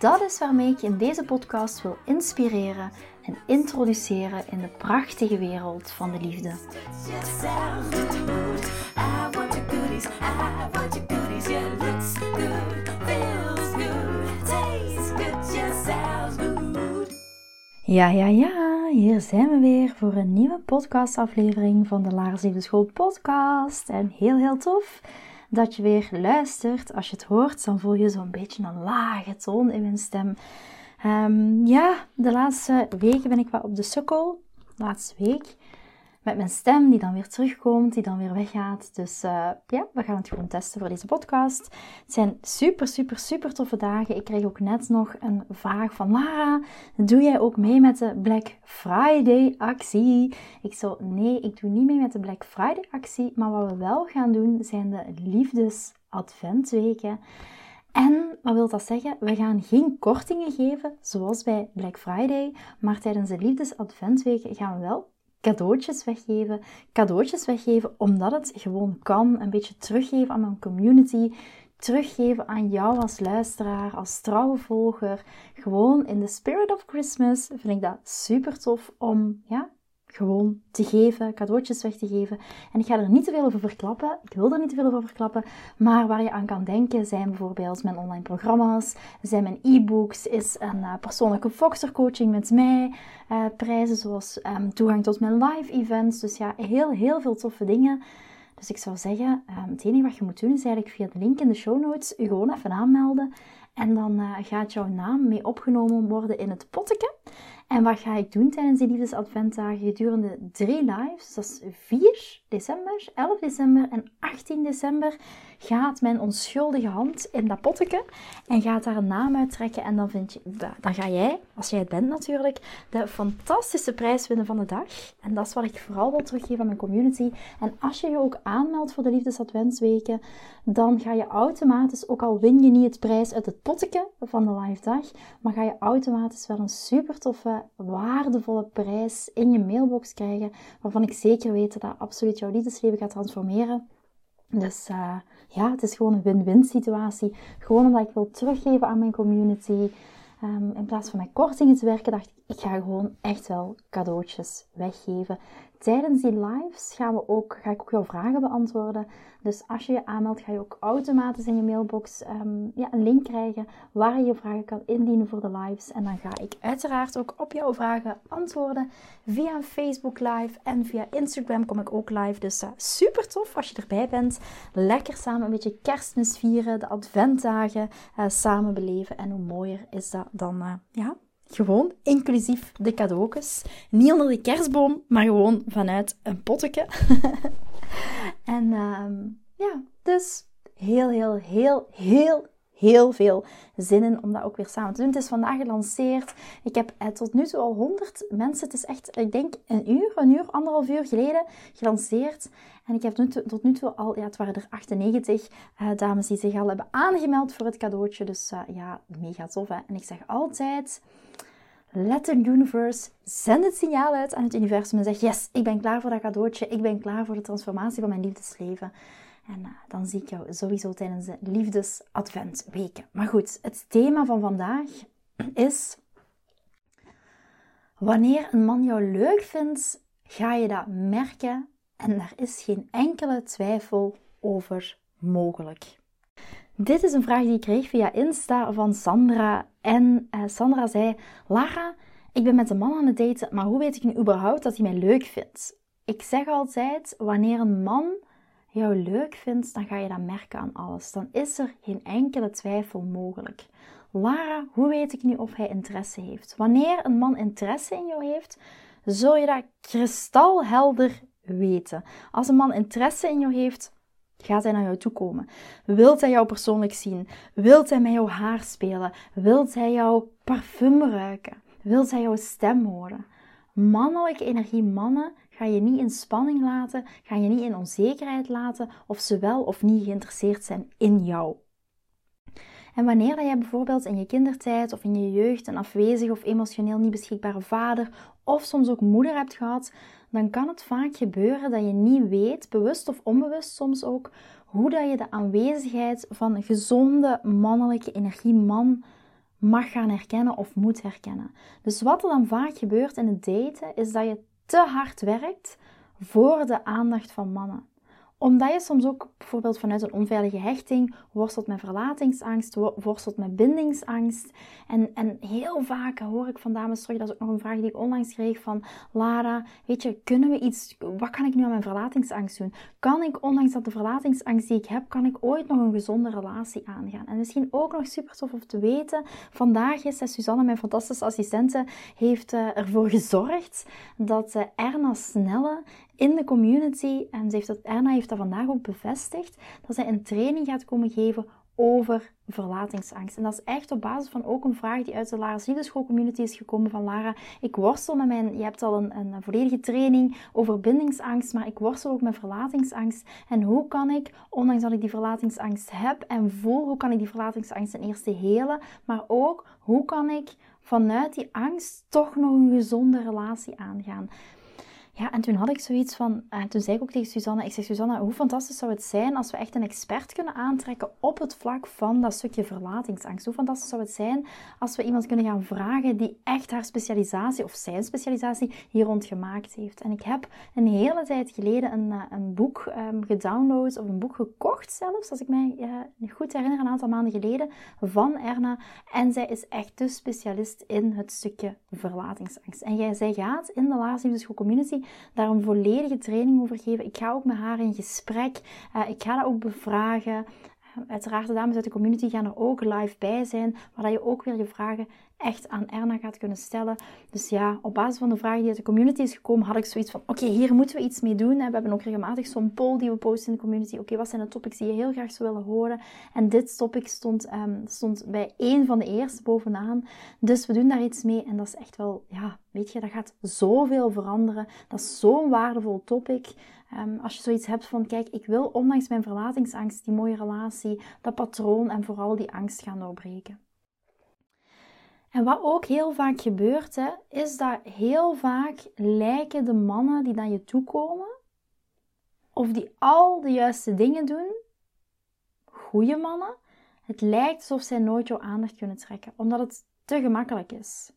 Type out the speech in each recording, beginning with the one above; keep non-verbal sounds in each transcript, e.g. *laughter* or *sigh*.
Dat is waarmee ik je in deze podcast wil inspireren en introduceren in de prachtige wereld van de liefde. Ja, ja, ja, hier zijn we weer voor een nieuwe podcastaflevering van de Laars School podcast. En heel, heel tof dat je weer luistert. Als je het hoort, dan voel je zo'n beetje een lage toon in mijn stem. Um, ja, de laatste weken ben ik wel op de sukkel. Laatste week met mijn stem die dan weer terugkomt, die dan weer weggaat. Dus uh, ja, we gaan het gewoon testen voor deze podcast. Het zijn super, super, super toffe dagen. Ik kreeg ook net nog een vraag van Lara. Doe jij ook mee met de Black Friday actie? Ik zo, nee, ik doe niet mee met de Black Friday actie. Maar wat we wel gaan doen, zijn de liefdes adventweken. En wat wil dat zeggen? We gaan geen kortingen geven, zoals bij Black Friday, maar tijdens de Liefdes Adventweken gaan we wel cadeautjes weggeven. Cadeautjes weggeven omdat het gewoon kan. Een beetje teruggeven aan mijn community. Teruggeven aan jou als luisteraar, als trouwe volger. Gewoon in the spirit of Christmas vind ik dat super tof om ja, gewoon te geven, cadeautjes weg te geven. En ik ga er niet te veel over verklappen. Ik wil er niet te veel over verklappen. Maar waar je aan kan denken zijn bijvoorbeeld mijn online programma's, zijn mijn e-books, is een uh, persoonlijke Foxer coaching met mij, uh, prijzen zoals um, toegang tot mijn live events. Dus ja, heel, heel veel toffe dingen. Dus ik zou zeggen, um, het enige wat je moet doen is eigenlijk via de link in de show notes je gewoon even aanmelden. En dan uh, gaat jouw naam mee opgenomen worden in het potteke. En wat ga ik doen tijdens die liefdesadventdagen gedurende drie lives? Dat is 4 december, 11 december en 18 december. Gaat mijn onschuldige hand in dat potteke en gaat daar een naam uittrekken. En dan, vind je, dan ga jij, als jij het bent natuurlijk, de fantastische prijs winnen van de dag. En dat is wat ik vooral wil teruggeven aan mijn community. En als je je ook aanmeldt voor de liefdesadventsweken, dan ga je automatisch, ook al win je niet het prijs uit het potteke van de live dag, maar ga je automatisch wel een super toffe waardevolle prijs in je mailbox krijgen, waarvan ik zeker weet dat dat absoluut jouw liefdesleven gaat transformeren. Dus uh, ja, het is gewoon een win-win situatie. Gewoon omdat ik wil teruggeven aan mijn community. Um, in plaats van met kortingen te werken, dacht ik, ik ga gewoon echt wel cadeautjes weggeven. Tijdens die lives gaan we ook, ga ik ook jouw vragen beantwoorden. Dus als je je aanmeldt, ga je ook automatisch in je mailbox um, ja, een link krijgen waar je je vragen kan indienen voor de lives. En dan ga ik uiteraard ook op jouw vragen antwoorden via Facebook live en via Instagram kom ik ook live. Dus uh, super tof als je erbij bent. Lekker samen een beetje kerstmis vieren, de adventdagen uh, samen beleven. En hoe mooier is dat dan, uh, ja, gewoon inclusief de cadeautjes. Niet onder de kerstboom, maar gewoon vanuit een potteke. *laughs* en um, ja, dus heel, heel, heel, heel, heel veel zin in om dat ook weer samen te doen. Het is vandaag gelanceerd. Ik heb eh, tot nu toe al 100 mensen, het is echt, ik denk een uur, een uur, anderhalf uur geleden gelanceerd. En ik heb tot nu toe al, ja, het waren er 98 uh, dames die zich al hebben aangemeld voor het cadeautje. Dus uh, ja, mega tof hè. En ik zeg altijd, let the universe, zend het signaal uit aan het universum en zeg, yes, ik ben klaar voor dat cadeautje. Ik ben klaar voor de transformatie van mijn liefdesleven. En uh, dan zie ik jou sowieso tijdens de liefdesadventweken. Maar goed, het thema van vandaag is... Wanneer een man jou leuk vindt, ga je dat merken en daar is geen enkele twijfel over mogelijk. Dit is een vraag die ik kreeg via Insta van Sandra. En uh, Sandra zei: Lara, ik ben met een man aan het daten, maar hoe weet ik nu überhaupt dat hij mij leuk vindt? Ik zeg altijd: wanneer een man jou leuk vindt, dan ga je dat merken aan alles. Dan is er geen enkele twijfel mogelijk. Lara, hoe weet ik nu of hij interesse heeft? Wanneer een man interesse in jou heeft, zul je dat kristalhelder weten. Als een man interesse in jou heeft, gaat hij naar jou toe komen. Wilt hij jou persoonlijk zien? Wilt hij met jouw haar spelen? Wilt hij jouw parfum ruiken? wil zij jouw stem horen. Mannelijke energie, mannen, ga je niet in spanning laten, ga je niet in onzekerheid laten of ze wel of niet geïnteresseerd zijn in jou. En wanneer dat jij bijvoorbeeld in je kindertijd of in je jeugd een afwezig of emotioneel niet beschikbare vader of soms ook moeder hebt gehad, dan kan het vaak gebeuren dat je niet weet, bewust of onbewust soms ook, hoe dat je de aanwezigheid van een gezonde mannelijke energie man mag gaan herkennen of moet herkennen. Dus wat er dan vaak gebeurt in het daten, is dat je te hard werkt voor de aandacht van mannen omdat je soms ook bijvoorbeeld vanuit een onveilige hechting worstelt met verlatingsangst, worstelt met bindingsangst. En, en heel vaak hoor ik van dames terug, dat is ook nog een vraag die ik onlangs kreeg van Lara, weet je, kunnen we iets, wat kan ik nu aan mijn verlatingsangst doen? Kan ik, ondanks dat de verlatingsangst die ik heb, kan ik ooit nog een gezonde relatie aangaan? En misschien ook nog super tof om te weten, vandaag is Suzanne, mijn fantastische assistente, heeft uh, ervoor gezorgd dat uh, Erna Snelle in de community, en ze heeft dat, Erna heeft dat vandaag ook bevestigd, dat zij een training gaat komen geven over verlatingsangst. En dat is echt op basis van ook een vraag die uit de Lara Zieleschool community is gekomen van Lara. Ik worstel met mijn, je hebt al een, een volledige training over bindingsangst, maar ik worstel ook met verlatingsangst. En hoe kan ik, ondanks dat ik die verlatingsangst heb en voel, hoe kan ik die verlatingsangst ten eerste helen, maar ook hoe kan ik vanuit die angst toch nog een gezonde relatie aangaan. Ja, en toen had ik zoiets van, en toen zei ik ook tegen Susanne, ik zeg Susanne, hoe fantastisch zou het zijn als we echt een expert kunnen aantrekken op het vlak van dat stukje verlatingsangst. Hoe fantastisch zou het zijn als we iemand kunnen gaan vragen die echt haar specialisatie of zijn specialisatie hier rond gemaakt heeft. En ik heb een hele tijd geleden een, eh, een boek um, gedownload of een boek gekocht zelfs, als ik mij uh, goed herinner, een aantal maanden geleden, van Erna. En zij is echt de specialist in het stukje verlatingsangst. En jij, zij gaat in de Laars School Community daar een volledige training over geven. Ik ga ook met haar in gesprek. Uh, ik ga dat ook bevragen. Uh, uiteraard, de dames uit de community gaan er ook live bij zijn, waar je ook weer je vragen echt aan Erna gaat kunnen stellen. Dus ja, op basis van de vragen die uit de community is gekomen, had ik zoiets van: oké, hier moeten we iets mee doen. We hebben ook regelmatig zo'n poll die we posten in de community. Oké, wat zijn de topics die je heel graag zou willen horen? En dit topic stond, um, stond bij één van de eerste bovenaan. Dus we doen daar iets mee. En dat is echt wel, ja, weet je, dat gaat zoveel veranderen. Dat is zo'n waardevol topic. Um, als je zoiets hebt van, kijk, ik wil ondanks mijn verlatingsangst die mooie relatie, dat patroon en vooral die angst gaan doorbreken. En wat ook heel vaak gebeurt, hè, is dat heel vaak lijken de mannen die naar je toe komen, of die al de juiste dingen doen, goede mannen, het lijkt alsof zij nooit jouw aandacht kunnen trekken, omdat het te gemakkelijk is.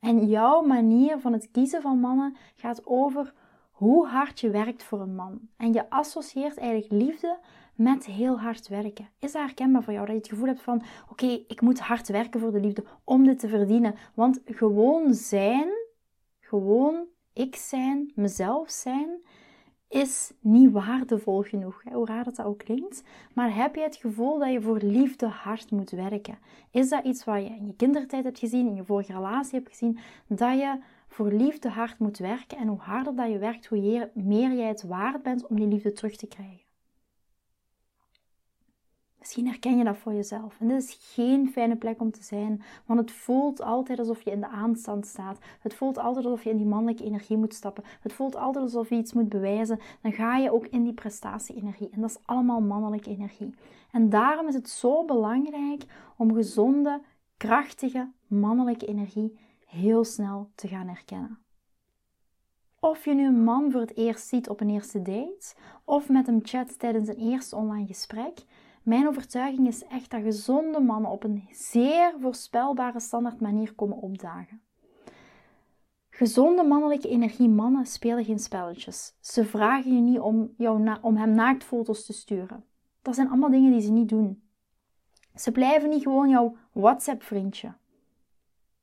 En jouw manier van het kiezen van mannen gaat over hoe hard je werkt voor een man. En je associeert eigenlijk liefde met heel hard werken. Is dat herkenbaar voor jou? Dat je het gevoel hebt van, oké, ik moet hard werken voor de liefde om dit te verdienen. Want gewoon zijn, gewoon ik zijn, mezelf zijn, is niet waardevol genoeg. Hoe raar dat, dat ook klinkt. Maar heb je het gevoel dat je voor liefde hard moet werken? Is dat iets wat je in je kindertijd hebt gezien, in je vorige relatie hebt gezien, dat je voor liefde hard moet werken? En hoe harder dat je werkt, hoe meer jij het waard bent om die liefde terug te krijgen. Misschien herken je dat voor jezelf. En dit is geen fijne plek om te zijn, want het voelt altijd alsof je in de aanstand staat. Het voelt altijd alsof je in die mannelijke energie moet stappen. Het voelt altijd alsof je iets moet bewijzen. Dan ga je ook in die prestatie-energie. En dat is allemaal mannelijke energie. En daarom is het zo belangrijk om gezonde, krachtige mannelijke energie heel snel te gaan herkennen. Of je nu een man voor het eerst ziet op een eerste date, of met hem chat tijdens een eerste online gesprek, mijn overtuiging is echt dat gezonde mannen op een zeer voorspelbare standaard manier komen opdagen. Gezonde mannelijke energie mannen spelen geen spelletjes. Ze vragen je niet om, jou om hem naaktfoto's te sturen. Dat zijn allemaal dingen die ze niet doen. Ze blijven niet gewoon jouw WhatsApp-vriendje.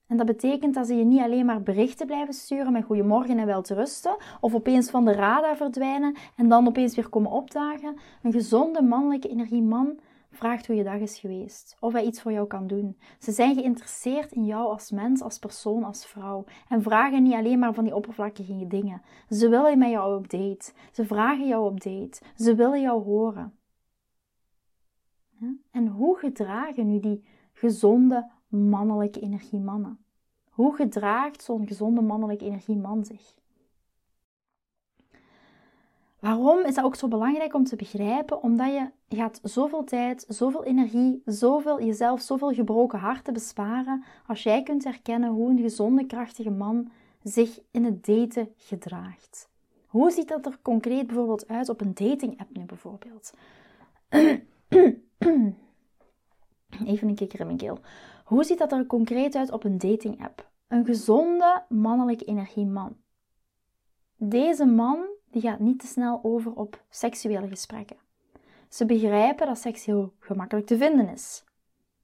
En dat betekent dat ze je niet alleen maar berichten blijven sturen met goedemorgen en wel te rusten, of opeens van de radar verdwijnen en dan opeens weer komen opdagen. Een gezonde mannelijke energieman vraagt hoe je dag is geweest, of hij iets voor jou kan doen. Ze zijn geïnteresseerd in jou als mens, als persoon, als vrouw en vragen niet alleen maar van die oppervlakkige dingen. Ze willen met jou op date. Ze vragen jou op date. Ze willen jou horen. En hoe gedragen nu die gezonde mannelijke energiemannen? Hoe gedraagt zo'n gezonde mannelijke energie man zich? Waarom is dat ook zo belangrijk om te begrijpen? Omdat je gaat zoveel tijd, zoveel energie, zoveel, jezelf zoveel gebroken harten besparen als jij kunt herkennen hoe een gezonde, krachtige man zich in het daten gedraagt. Hoe ziet dat er concreet bijvoorbeeld uit op een dating app nu bijvoorbeeld? *clears throat* Even een kikker in mijn keel. Hoe ziet dat er concreet uit op een dating app? Een gezonde mannelijke energieman. Deze man die gaat niet te snel over op seksuele gesprekken. Ze begrijpen dat seks heel gemakkelijk te vinden is.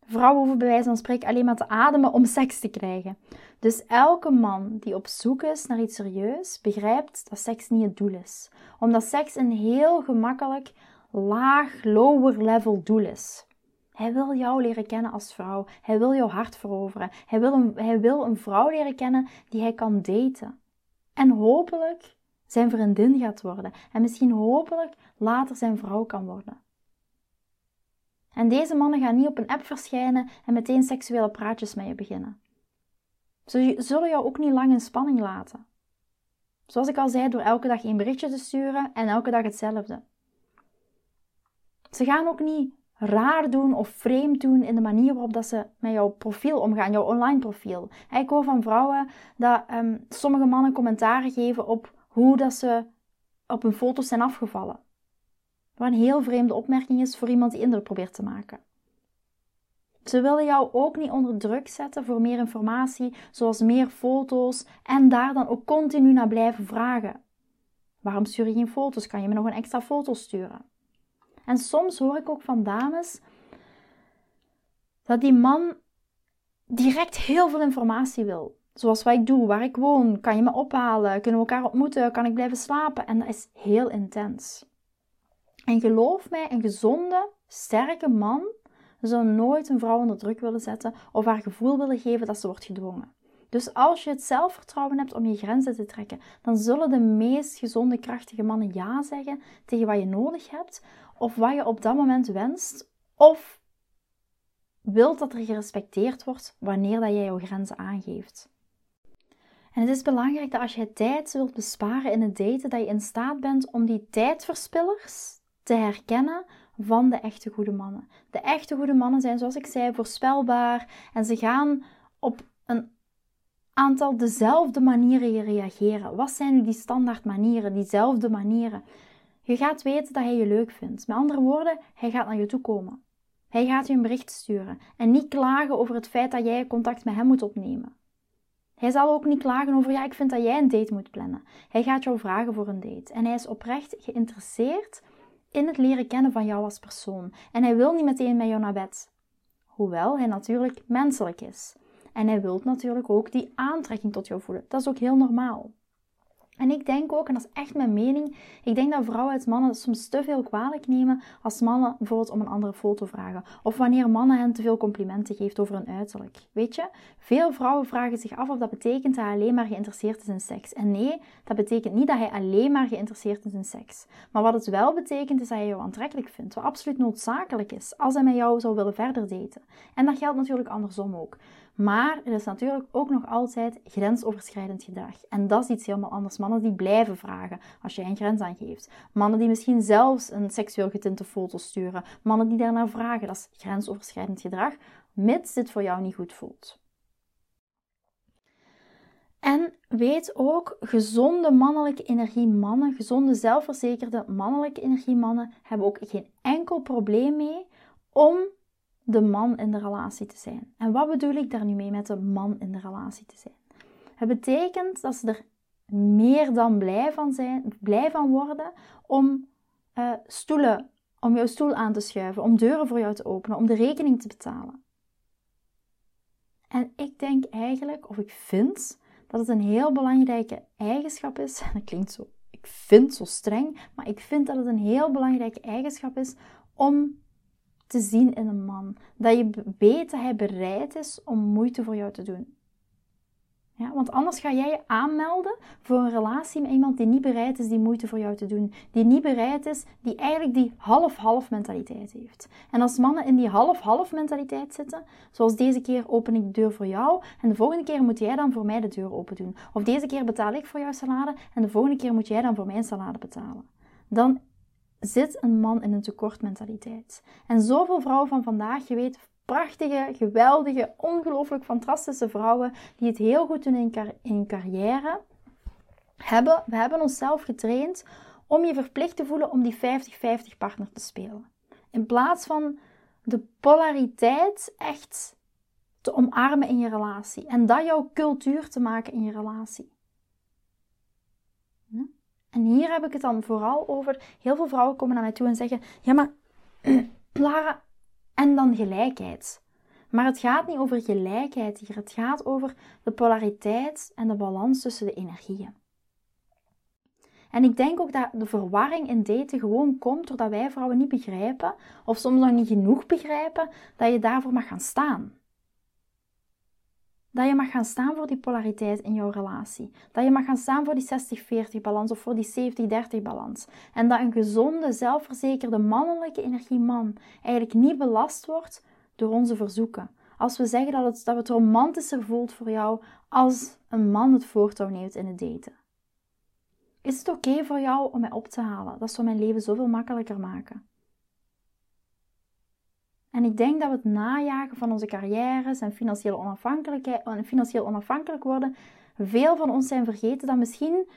Vrouwen hoeven bij wijze van spreken alleen maar te ademen om seks te krijgen. Dus elke man die op zoek is naar iets serieus, begrijpt dat seks niet het doel is. Omdat seks een heel gemakkelijk laag, lower level doel is. Hij wil jou leren kennen als vrouw. Hij wil jouw hart veroveren. Hij wil een, hij wil een vrouw leren kennen die hij kan daten. En hopelijk zijn vriendin gaat worden. En misschien hopelijk later zijn vrouw kan worden. En deze mannen gaan niet op een app verschijnen en meteen seksuele praatjes met je beginnen. Ze zullen jou ook niet lang in spanning laten. Zoals ik al zei, door elke dag één berichtje te sturen en elke dag hetzelfde. Ze gaan ook niet raar doen of vreemd doen in de manier waarop dat ze met jouw profiel omgaan, jouw online profiel. Ik hoor van vrouwen dat ehm, sommige mannen commentaren geven op hoe dat ze op hun foto's zijn afgevallen. Wat een heel vreemde opmerking is voor iemand die indruk probeert te maken. Ze willen jou ook niet onder druk zetten voor meer informatie, zoals meer foto's, en daar dan ook continu naar blijven vragen. Waarom stuur je geen foto's? Kan je me nog een extra foto sturen? En soms hoor ik ook van dames dat die man direct heel veel informatie wil. Zoals wat ik doe, waar ik woon, kan je me ophalen, kunnen we elkaar ontmoeten, kan ik blijven slapen. En dat is heel intens. En geloof mij, een gezonde, sterke man zou nooit een vrouw onder druk willen zetten of haar gevoel willen geven dat ze wordt gedwongen. Dus als je het zelfvertrouwen hebt om je grenzen te trekken, dan zullen de meest gezonde, krachtige mannen ja zeggen tegen wat je nodig hebt, of wat je op dat moment wenst, of wilt dat er gerespecteerd wordt wanneer dat jij jouw grenzen aangeeft. En het is belangrijk dat als je tijd wilt besparen in het daten, dat je in staat bent om die tijdverspillers te herkennen van de echte goede mannen. De echte goede mannen zijn, zoals ik zei, voorspelbaar en ze gaan op een aantal dezelfde manieren reageren. Wat zijn nu die standaard manieren, diezelfde manieren? Je gaat weten dat hij je leuk vindt. Met andere woorden, hij gaat naar je toe komen. Hij gaat je een bericht sturen en niet klagen over het feit dat jij contact met hem moet opnemen. Hij zal ook niet klagen over, ja, ik vind dat jij een date moet plannen. Hij gaat jou vragen voor een date. En hij is oprecht geïnteresseerd in het leren kennen van jou als persoon. En hij wil niet meteen met jou naar bed. Hoewel hij natuurlijk menselijk is. En hij wil natuurlijk ook die aantrekking tot jou voelen. Dat is ook heel normaal. En ik denk ook, en dat is echt mijn mening, ik denk dat vrouwen het mannen soms te veel kwalijk nemen als mannen bijvoorbeeld om een andere foto vragen. Of wanneer mannen hen te veel complimenten geeft over hun uiterlijk. Weet je, veel vrouwen vragen zich af of dat betekent dat hij alleen maar geïnteresseerd is in seks. En nee, dat betekent niet dat hij alleen maar geïnteresseerd is in seks. Maar wat het wel betekent is dat hij jou aantrekkelijk vindt, wat absoluut noodzakelijk is als hij met jou zou willen verder daten. En dat geldt natuurlijk andersom ook. Maar er is natuurlijk ook nog altijd grensoverschrijdend gedrag. En dat is iets helemaal anders. Mannen die blijven vragen als jij een grens aangeeft. Mannen die misschien zelfs een seksueel getinte foto sturen. Mannen die daarnaar vragen. Dat is grensoverschrijdend gedrag, mits dit voor jou niet goed voelt. En weet ook, gezonde mannelijke energiemannen, gezonde zelfverzekerde mannelijke energiemannen, hebben ook geen enkel probleem mee om de man in de relatie te zijn. En wat bedoel ik daar nu mee met de man in de relatie te zijn? Het betekent dat ze er meer dan blij van, zijn, blij van worden om uh, stoelen, om jouw stoel aan te schuiven, om deuren voor jou te openen, om de rekening te betalen. En ik denk eigenlijk, of ik vind, dat het een heel belangrijke eigenschap is. *laughs* Dat klinkt zo, ik vind zo streng, maar ik vind dat het een heel belangrijke eigenschap is om te zien in een man. Dat je weet dat hij bereid is om moeite voor jou te doen. Ja, want anders ga jij je aanmelden voor een relatie met iemand die niet bereid is die moeite voor jou te doen. Die niet bereid is, die eigenlijk die half-half mentaliteit heeft. En als mannen in die half-half mentaliteit zitten, zoals deze keer open ik de deur voor jou en de volgende keer moet jij dan voor mij de deur open doen. Of deze keer betaal ik voor jouw salade en de volgende keer moet jij dan voor mijn salade betalen. Dan zit een man in een tekortmentaliteit. En zoveel vrouwen van vandaag, je weet, prachtige, geweldige, ongelooflijk fantastische vrouwen die het heel goed doen in, hun carrière, hebben, we hebben onszelf getraind om je verplicht te voelen om die 50-50 partner te spelen. In plaats van de polariteit echt te omarmen in je relatie. En dat jouw cultuur te maken in je relatie. En hier heb ik het dan vooral over. Heel veel vrouwen komen naar mij toe en zeggen: Ja, maar *clears throat* Lara, en dan gelijkheid. Maar het gaat niet over gelijkheid hier. Het gaat over de polariteit en de balans tussen de energieën. En ik denk ook dat de verwarring in daten gewoon komt doordat wij vrouwen niet begrijpen, of soms nog niet genoeg begrijpen, dat je daarvoor mag gaan staan. Dat je mag gaan staan voor die polariteit in jouw relatie. Dat je mag gaan staan voor die 60-40 balans of voor die 70-30 balans. En dat een gezonde, zelfverzekerde mannelijke energieman eigenlijk niet belast wordt door onze verzoeken. Als we zeggen dat het, dat het romantischer voelt voor jou als een man het voortouw neemt in het daten. Is het oké voor jou om mij op te halen? Dat zou mijn leven zoveel makkelijker maken. En ik denk dat we het najagen van onze carrières en financieel, onafhankelijkheid, financieel onafhankelijk worden, veel van ons zijn vergeten dat misschien,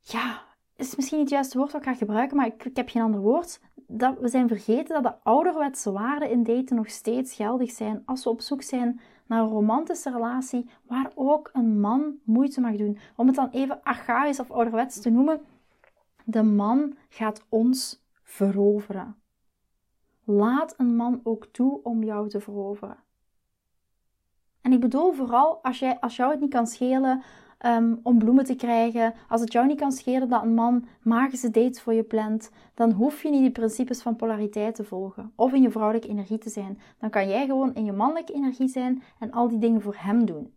ja, is misschien niet het juiste woord wat ik ga gebruiken, maar ik, ik heb geen ander woord. Dat we zijn vergeten dat de ouderwetse waarden in daten nog steeds geldig zijn als we op zoek zijn naar een romantische relatie waar ook een man moeite mag doen. Om het dan even archaïs of ouderwets te noemen, de man gaat ons veroveren. Laat een man ook toe om jou te veroveren. En ik bedoel vooral als, jij, als jou het niet kan schelen ehm, om bloemen te krijgen, als het jou niet kan schelen dat een man magische dates voor je plant, dan hoef je niet die principes van polariteit te volgen of in je vrouwelijke energie te zijn. Dan kan jij gewoon in je mannelijke energie zijn en al die dingen voor hem doen.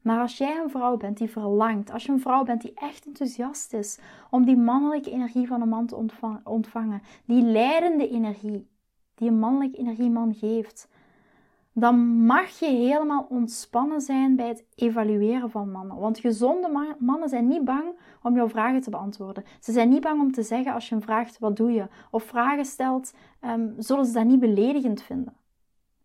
Maar als jij een vrouw bent die verlangt, als je een vrouw bent die echt enthousiast is om die mannelijke energie van een man te ontvangen, die leidende energie, die een mannelijke energieman geeft, dan mag je helemaal ontspannen zijn bij het evalueren van mannen. Want gezonde mannen zijn niet bang om jouw vragen te beantwoorden. Ze zijn niet bang om te zeggen als je hem vraagt wat doe je, of vragen stelt, um, zullen ze dat niet beledigend vinden.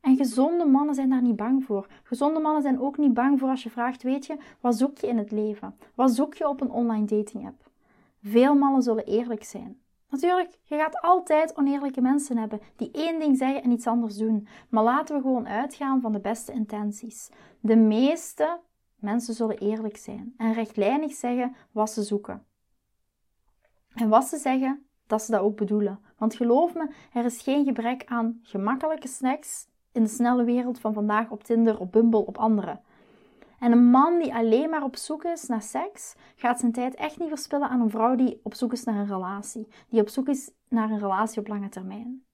En gezonde mannen zijn daar niet bang voor. Gezonde mannen zijn ook niet bang voor als je vraagt, weet je, wat zoek je in het leven? Wat zoek je op een online dating app? Veel mannen zullen eerlijk zijn. Natuurlijk, je gaat altijd oneerlijke mensen hebben die één ding zeggen en iets anders doen. Maar laten we gewoon uitgaan van de beste intenties. De meeste mensen zullen eerlijk zijn en rechtlijnig zeggen wat ze zoeken. En wat ze zeggen, dat ze dat ook bedoelen. Want geloof me, er is geen gebrek aan gemakkelijke snacks in de snelle wereld van vandaag op Tinder, op Bumble, op andere. En een man die alleen maar op zoek is naar seks, gaat zijn tijd echt niet verspillen aan een vrouw die op zoek is naar een relatie. Die op zoek is naar een relatie op lange termijn.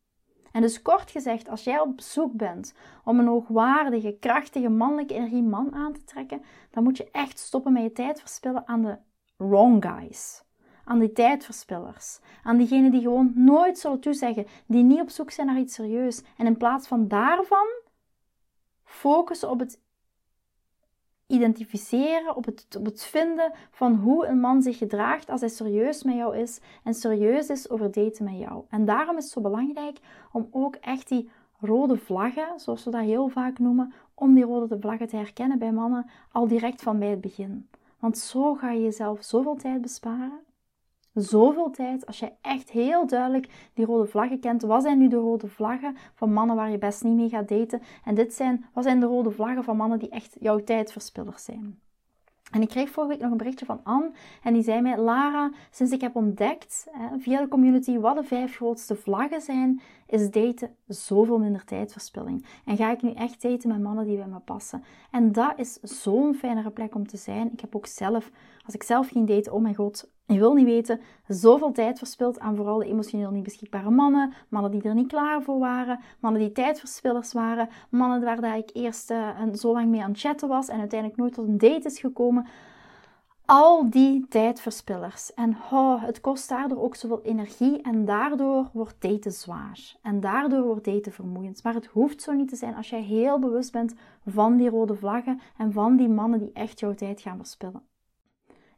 En dus kort gezegd, als jij op zoek bent om een hoogwaardige, krachtige, mannelijke energie man aan te trekken, dan moet je echt stoppen met je tijd verspillen aan de wrong guys. Aan die tijdverspillers. Aan diegenen die gewoon nooit zullen toezeggen, die niet op zoek zijn naar iets serieus. En in plaats van daarvan focussen op het identificeren, op het, op het vinden van hoe een man zich gedraagt als hij serieus met jou is en serieus is over daten met jou. En daarom is het zo belangrijk om ook echt die rode vlaggen, zoals we dat heel vaak noemen, om die rode vlaggen te herkennen bij mannen al direct van bij het begin. Want zo ga je jezelf zoveel tijd besparen zoveel tijd als je echt heel duidelijk die rode vlaggen kent. Wat zijn nu de rode vlaggen van mannen waar je best niet mee gaat daten? En dit zijn, wat zijn de rode vlaggen van mannen die echt jouw tijdverspillers zijn? En ik kreeg vorige week nog een berichtje van Anne en die zei mij: Lara, sinds ik heb ontdekt hè, via de community wat de vijf grootste vlaggen zijn, is daten zoveel minder tijdverspilling. En ga ik nu echt daten met mannen die bij me passen. En dat is zo'n fijnere plek om te zijn. Ik heb ook zelf Als ik zelf ging daten, oh mijn god, je wil niet weten, zoveel tijd verspild aan vooral de emotioneel niet beschikbare mannen. Mannen die er niet klaar voor waren. Mannen die tijdverspillers waren. Mannen waar ik eerst uh, zo lang mee aan het chatten was en uiteindelijk nooit tot een date is gekomen. Al die tijdverspillers. En oh, het kost daardoor ook zoveel energie en daardoor wordt daten zwaar. En daardoor wordt daten vermoeiend. Maar het hoeft zo niet te zijn als jij heel bewust bent van die rode vlaggen en van die mannen die echt jouw tijd gaan verspillen.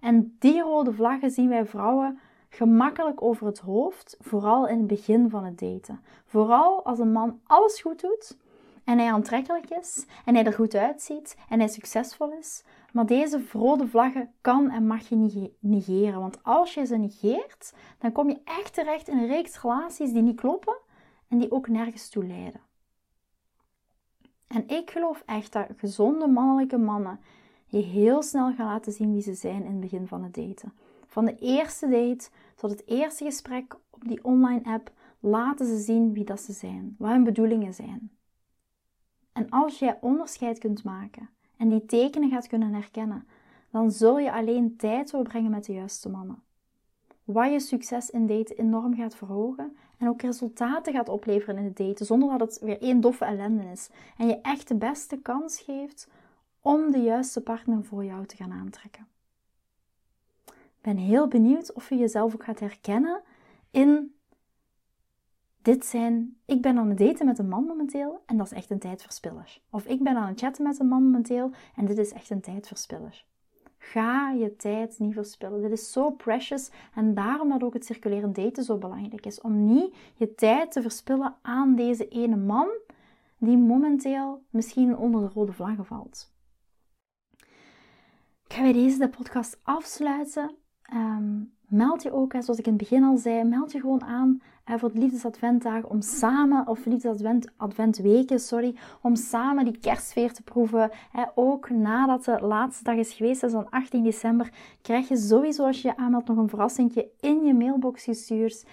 En die rode vlaggen zien wij vrouwen gemakkelijk over het hoofd, vooral in het begin van het daten. Vooral als een man alles goed doet en hij aantrekkelijk is en hij er goed uitziet en hij succesvol is. Maar deze rode vlaggen kan en mag je negeren. Want als je ze negeert, dan kom je echt terecht in een reeks relaties die niet kloppen en die ook nergens toe leiden. En ik geloof echt dat gezonde mannelijke mannen je heel snel gaan laten zien wie ze zijn in het begin van het daten. Van de eerste date tot het eerste gesprek op die online app laten ze zien wie dat ze zijn, wat hun bedoelingen zijn. En als jij onderscheid kunt maken en die tekenen gaat kunnen herkennen, dan zul je alleen tijd doorbrengen met de juiste mannen. Wat je succes in daten enorm gaat verhogen en ook resultaten gaat opleveren in het daten, zonder dat het weer één doffe ellende is. En je echt de beste kans geeft om de juiste partner voor jou te gaan aantrekken. Ik ben heel benieuwd of je jezelf ook gaat herkennen in dit zijn, ik ben aan het daten met een man momenteel en dat is echt een tijdverspiller. Of ik ben aan het chatten met een man momenteel en dit is echt een tijdverspiller. Ga je tijd niet verspillen. Dit is zo precious en daarom dat ook het circulerend daten zo belangrijk is. Om niet je tijd te verspillen aan deze ene man die momenteel misschien onder de rode vlaggen valt. Ga bij deze de podcast afsluiten. Ehm, meld je ook, zoals ik in het begin al zei, meld je gewoon aan voor het liefdesadventdag om samen, of liefdesadvent adventweken, sorry, om samen die kerstfeer te proeven. ook nadat de laatste dag is geweest, dus dan 18 december, krijg je sowieso als je je aanmeldt nog een verrassingje in je mailbox gestuurd.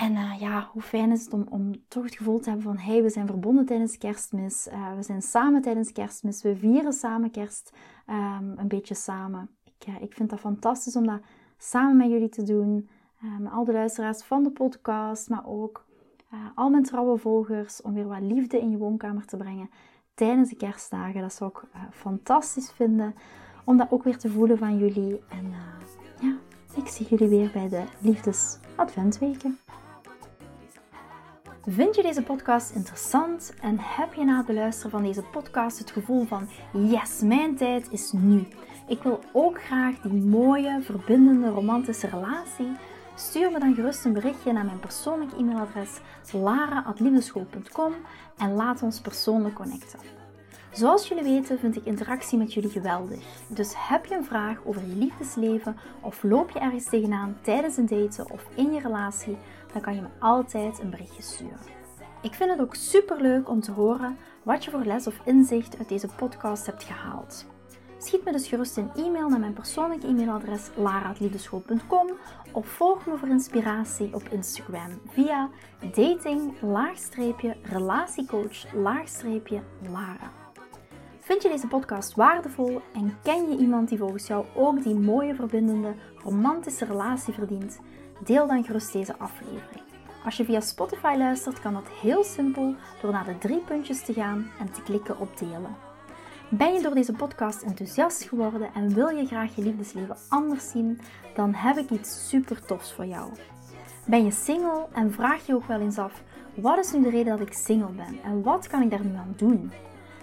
En uh, ja, hoe fijn is het om, om toch het gevoel te hebben van hey, we zijn verbonden tijdens kerstmis. Uh, we zijn samen tijdens kerstmis. We vieren samen kerst um, een beetje samen. Ik, uh, ik vind dat fantastisch om dat samen met jullie te doen. Met al de luisteraars van de podcast, maar ook al mijn trouwe volgers. Om weer wat liefde in je woonkamer te brengen tijdens de kerstdagen. Dat zou ik fantastisch vinden. Om dat ook weer te voelen van jullie. En ja, ik zie jullie weer bij de Liefdes Adventweken. Vind je deze podcast interessant en heb je na het luisteren van deze podcast het gevoel van yes, mijn tijd is nu. Ik wil ook graag die mooie, verbindende, romantische relatie. Stuur me dan gerust een berichtje naar mijn persoonlijk e-mailadres lara.liefdeschool.com en laat ons persoonlijk connecten. Zoals jullie weten vind ik interactie met jullie geweldig. Dus heb je een vraag over je liefdesleven of loop je ergens tegenaan tijdens een daten of in je relatie, dan kan je me altijd een berichtje sturen. Ik vind het ook super leuk om te horen wat je voor les of inzicht uit deze podcast hebt gehaald. Schiet me dus gerust een e-mail naar mijn persoonlijke e-mailadres lara.liefdeschool.com of volg me voor inspiratie op Instagram via dating-relatiecoach-lara. Vind je deze podcast waardevol en ken je iemand die volgens jou ook die mooie, verbindende, romantische relatie verdient? Deel dan gerust deze aflevering. Als je via Spotify luistert, kan dat heel simpel door naar de drie puntjes te gaan en te klikken op delen. Ben je door deze podcast enthousiast geworden en wil je graag je liefdesleven anders zien, dan heb ik iets super tofs voor jou. Ben je single en vraag je ook wel eens af: wat is nu de reden dat ik single ben en wat kan ik daar nu aan doen?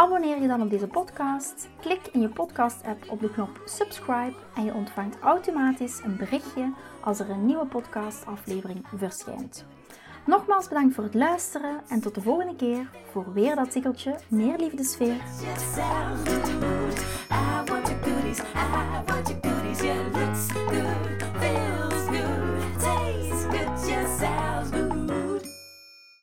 Abonneer je dan op deze podcast. Klik in je podcast-app op de knop subscribe en je ontvangt automatisch een berichtje als er een nieuwe podcastaflevering verschijnt. Nogmaals bedankt voor het luisteren en tot de volgende keer voor weer dat tikkeltje meer liefdesfeer.